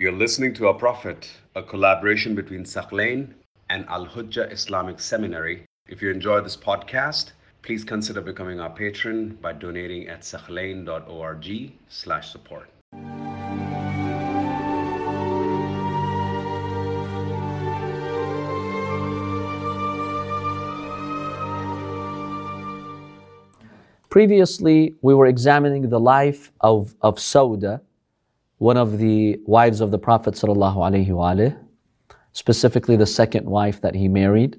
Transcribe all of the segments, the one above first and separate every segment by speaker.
Speaker 1: You're listening to Our Prophet, a collaboration between Thaqlain and Al Hujjah Islamic Seminary. If you enjoy this podcast, please consider becoming our patron by donating at thaqlain.org slash support.
Speaker 2: Previously, we were examining the life of, of Sauda, one of the wives of the Prophet ﷺ, specifically the second wife that he married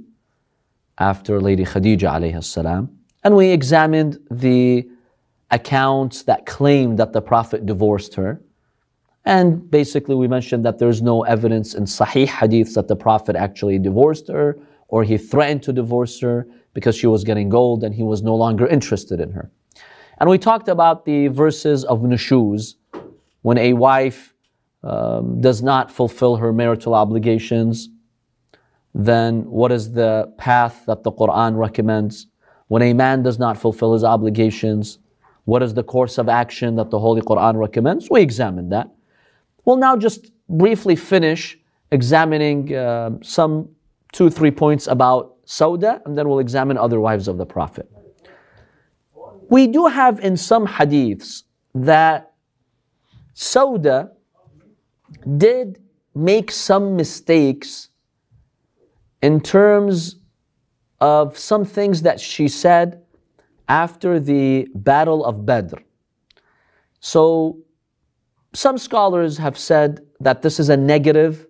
Speaker 2: after Lady Khadija alayhi And we examined the accounts that claimed that the Prophet divorced her. And basically, we mentioned that there's no evidence in Sahih hadiths that the Prophet actually divorced her or he threatened to divorce her because she was getting gold and he was no longer interested in her. And we talked about the verses of nushuz, when a wife um, does not fulfill her marital obligations, then what is the path that the Quran recommends? When a man does not fulfill his obligations, what is the course of action that the Holy Quran recommends? We examined that. We'll now just briefly finish examining uh, some two, three points about Sauda, and then we'll examine other wives of the Prophet. We do have in some hadiths that Sauda did make some mistakes in terms of some things that she said after the Battle of Badr. So, some scholars have said that this is a negative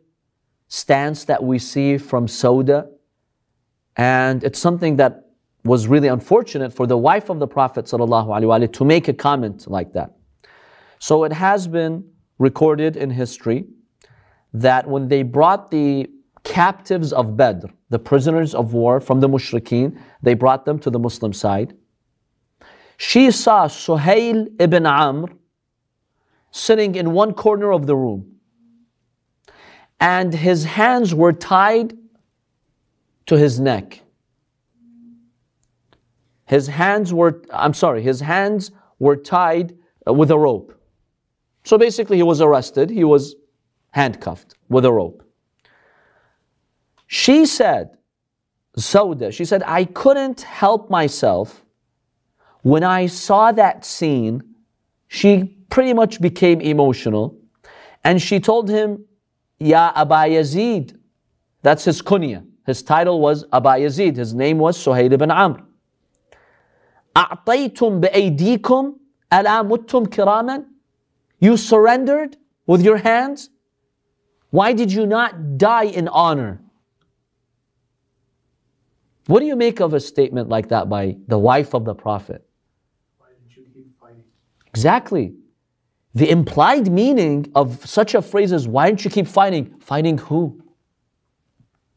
Speaker 2: stance that we see from Sauda, and it's something that was really unfortunate for the wife of the Prophet ﷺ to make a comment like that. So it has been recorded in history that when they brought the captives of Badr, the prisoners of war from the mushrikeen, they brought them to the Muslim side. She saw Suhail ibn Amr sitting in one corner of the room, and his hands were tied to his neck. His hands were, I'm sorry, his hands were tied uh, with a rope. So basically, he was arrested, he was handcuffed with a rope. She said, Sauda, she said, I couldn't help myself. When I saw that scene, she pretty much became emotional. And she told him, Ya Aba Yazid. That's his kunya. His title was Aba Yazid. His name was Suhail ibn Amr. أعطيتم بأيديكم ألا متم كراما you surrendered with your hands? Why did you not die in honor? What do you make of a statement like that by the wife of the Prophet?
Speaker 3: Why didn't you keep fighting?
Speaker 2: Exactly. The implied meaning of such a phrase is why don't you keep fighting? Fighting who?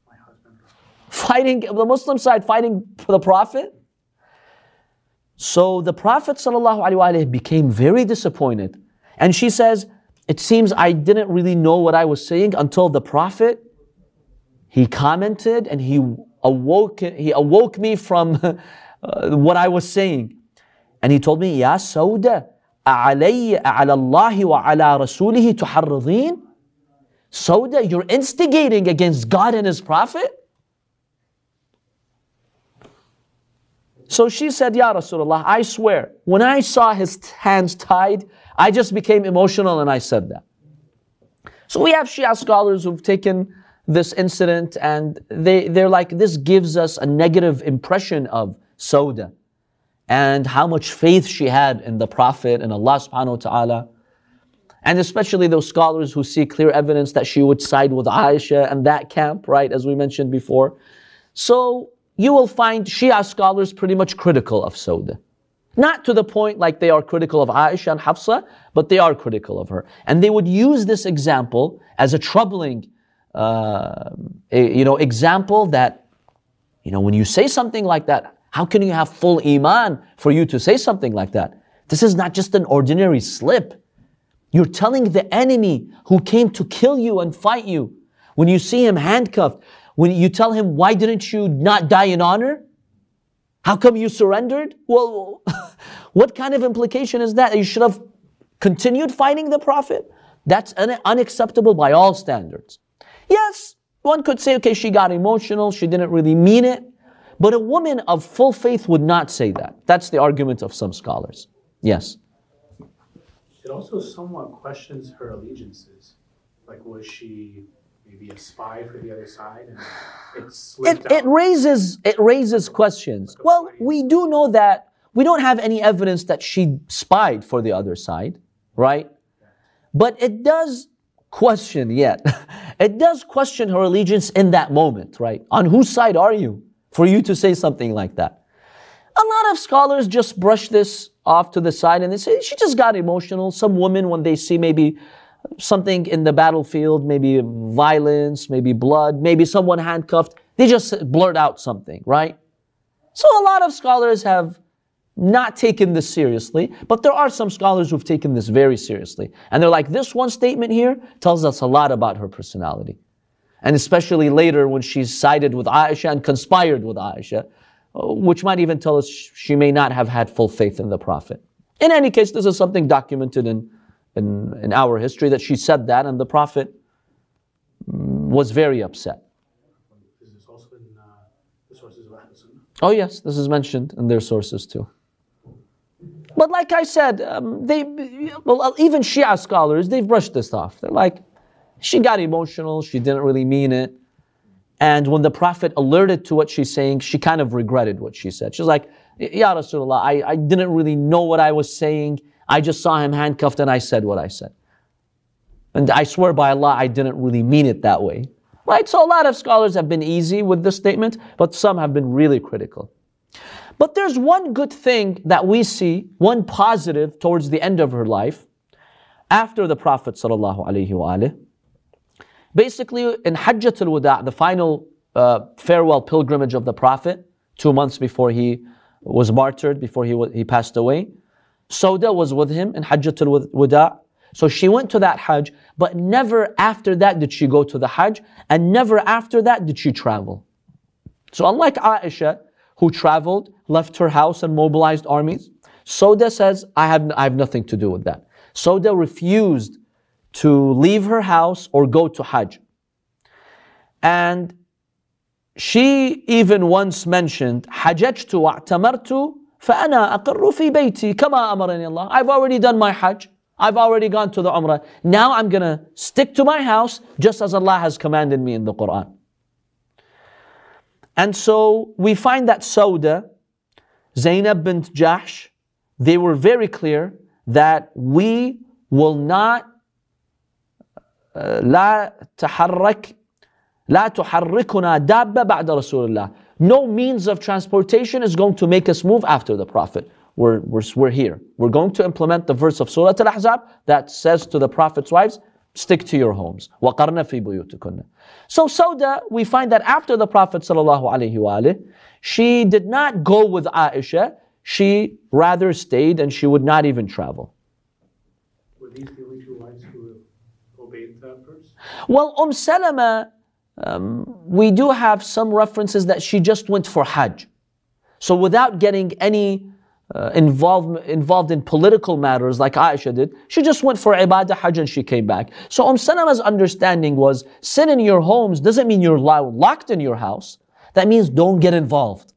Speaker 3: My husband.
Speaker 2: Fighting the Muslim side, fighting for the Prophet? So the Prophet ﷺ became very disappointed and she says, It seems I didn't really know what I was saying until the Prophet he commented and he awoke he awoke me from uh, what I was saying. And he told me, Ya Sauda, أعلي على الله وعلى رسوله تحرضين? Sauda, you're instigating against God and His Prophet? So she said, Ya Rasulullah, I swear, when I saw his hands tied, I just became emotional and I said that. So we have Shia scholars who've taken this incident and they, they're like, this gives us a negative impression of Sauda and how much faith she had in the Prophet and Allah subhanahu wa ta'ala. And especially those scholars who see clear evidence that she would side with Aisha and that camp, right, as we mentioned before. So you will find Shia scholars pretty much critical of Sauda. Not to the point like they are critical of Aisha and Hafsa, but they are critical of her. And they would use this example as a troubling, uh, you know, example that, you know, when you say something like that, how can you have full iman for you to say something like that? This is not just an ordinary slip. You're telling the enemy who came to kill you and fight you, when you see him handcuffed, when you tell him, why didn't you not die in honor? How come you surrendered? Well, what kind of implication is that? You should have continued fighting the Prophet? That's un- unacceptable by all standards. Yes, one could say, okay, she got emotional, she didn't really mean it. But a woman of full faith would not say that. That's the argument of some scholars. Yes.
Speaker 3: It also somewhat questions her allegiances. Like, was she maybe a spy for the other side? And it
Speaker 2: It, it raises it raises questions. Well, we do know that we don't have any evidence that she spied for the other side, right? But it does question yet. It does question her allegiance in that moment, right? On whose side are you for you to say something like that? A lot of scholars just brush this off to the side and they say she just got emotional. Some women, when they see maybe something in the battlefield, maybe violence, maybe blood, maybe someone handcuffed, they just blurt out something, right? So a lot of scholars have not taken this seriously, but there are some scholars who've taken this very seriously. And they're like, this one statement here tells us a lot about her personality. And especially later when she's sided with Aisha and conspired with Aisha, uh, which might even tell us she may not have had full faith in the Prophet. In any case, this is something documented in, in, in our history that she said that, and the Prophet was very upset.
Speaker 3: Uh?
Speaker 2: Oh, yes, this is mentioned in their sources too. But like I said, um, they, well, even Shia scholars, they've brushed this off. They're like, she got emotional, she didn't really mean it. And when the Prophet alerted to what she's saying, she kind of regretted what she said. She's like, Ya Rasulullah, I, I didn't really know what I was saying. I just saw him handcuffed and I said what I said. And I swear by Allah, I didn't really mean it that way. Right? So a lot of scholars have been easy with this statement, but some have been really critical. But there's one good thing that we see, one positive towards the end of her life, after the Prophet sallallahu. Basically, in Hajjatul Wada, the final uh, farewell pilgrimage of the Prophet, two months before he was martyred, before he, wa- he passed away, Sauda was with him in Hajjatul Wada. So she went to that Hajj, but never after that did she go to the Hajj, and never after that did she travel. So unlike Aisha, who traveled, left her house and mobilized armies, Sauda says, I have, I have nothing to do with that. Sauda refused to leave her house or go to Hajj. And she even once mentioned, حججت واعتمرت فأنا أقر في بيتي كما أمرني الله. I've already done my Hajj. I've already gone to the Umrah. Now I'm going to stick to my house just as Allah has commanded me in the Quran. And so we find that Sauda, Zainab bint Jahsh, they were very clear that we will not uh, لا تحرك لا تحركنا دابة بعد رسول الله. No means of transportation is going to make us move after the Prophet. We're, we're, we're here. We're going to implement the verse of Surah Al-Ahzab that says to the Prophet's wives, stick to your homes. وَقَرْنَ فِي بُيُوتِكُنَّ So Sauda, we find that after the Prophet sallallahu alaihi wasallam, she did not go with Aisha. She rather stayed and she would not even travel.
Speaker 3: Were these the only two wives who obeyed that verse?
Speaker 2: Well, Umm Salama, um, we do have some references that she just went for Hajj. So without getting any uh, involved, involved in political matters like Aisha did, she just went for Ibadah, Hajj, and she came back. So Umm Salama's understanding was sin in your homes doesn't mean you're lo- locked in your house. That means don't get involved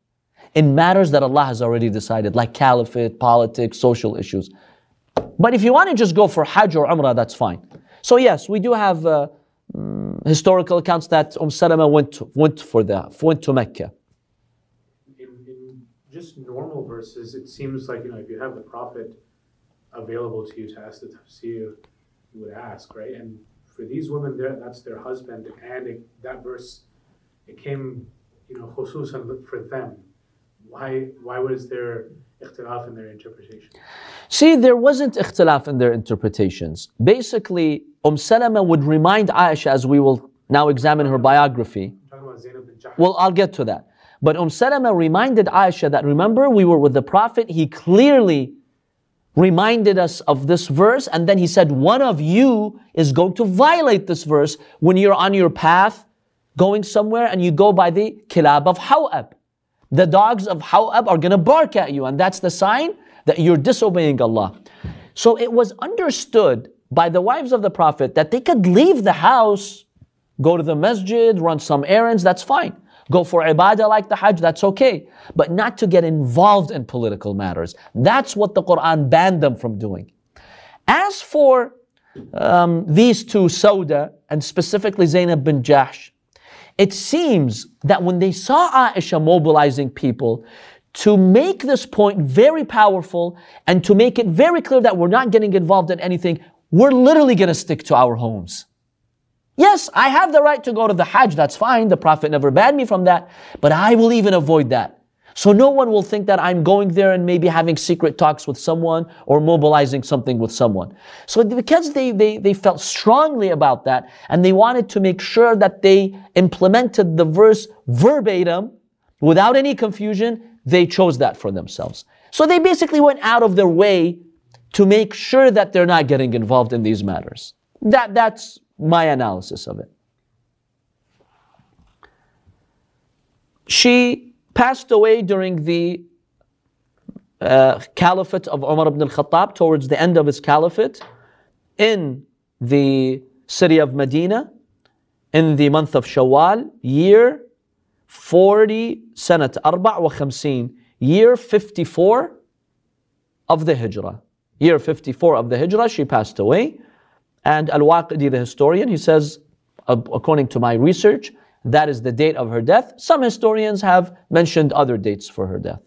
Speaker 2: in matters that Allah has already decided, like caliphate, politics, social issues. But if you want to just go for Hajj or Umrah, that's fine. So yes, we do have uh, historical accounts that Umm Salama went to, went for the went to Mecca.
Speaker 3: In, in just normal verses, it seems like, you know, if you have the Prophet available to you to ask the tafsir, you would ask, right? And for these women, there, that's their husband, and it, that verse, it came, you know, khususan for them. Why, why was there ikhtilaf in their interpretation?
Speaker 2: See, there wasn't ikhtilaf in their interpretations. Basically, Umm Salama would remind Aisha, as we will now examine her biography. Well, I'll get to that. But Umm Salama reminded Aisha that remember we were with the Prophet, he clearly reminded us of this verse, and then he said, One of you is going to violate this verse when you're on your path going somewhere and you go by the kilab of Hawab. The dogs of Hawab are going to bark at you, and that's the sign that you're disobeying Allah. So it was understood by the wives of the Prophet that they could leave the house, go to the masjid, run some errands, that's fine. Go for ibadah like the Hajj, that's okay. But not to get involved in political matters. That's what the Quran banned them from doing. As for um, these two, Sauda and specifically Zainab bin Jahsh, it seems that when they saw Aisha mobilizing people to make this point very powerful and to make it very clear that we're not getting involved in anything, we're literally going to stick to our homes. Yes, I have the right to go to the Hajj, that's fine. The Prophet never banned me from that, but I will even avoid that. So no one will think that I'm going there and maybe having secret talks with someone or mobilizing something with someone. So because they, they, they felt strongly about that and they wanted to make sure that they implemented the verse verbatim without any confusion, they chose that for themselves. So they basically went out of their way to make sure that they're not getting involved in these matters. That, that's my analysis of it. She passed away during the uh, caliphate of Umar ibn al-Khattab, towards the end of his caliphate, in the city of Medina, in the month of Shawwal, year 40, Sanat 54, year 54 of the Hijrah. Year 54 of the Hijrah, she passed away. And Al-Waqidi, the historian, he says, according to my research, that is the date of her death. Some historians have mentioned other dates for her death.